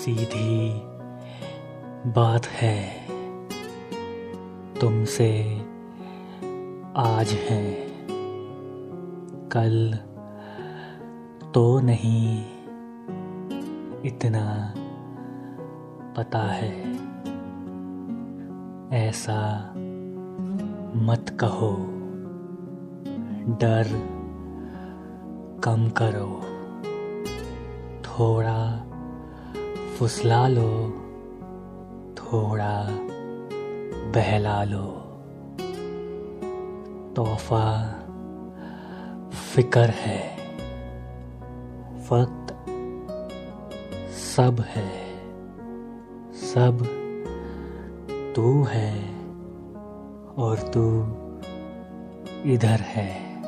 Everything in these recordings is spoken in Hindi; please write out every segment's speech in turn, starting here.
सीधी बात है। तुमसे आज है। कल तो नहीं। इतना पता है। ऐसा मत कहो। डर कम करो। थोड़ा फुसला लो, थोड़ा बहला लो। तोहफा फिकर है, वक्त सब है, सब तू है और तू इधर है।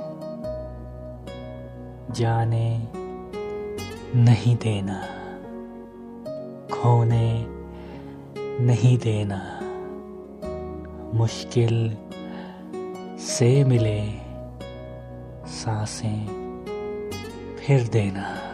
जाने नहीं देना। खोने नहीं देना। मुश्किल से मिले साँसें फिर देना।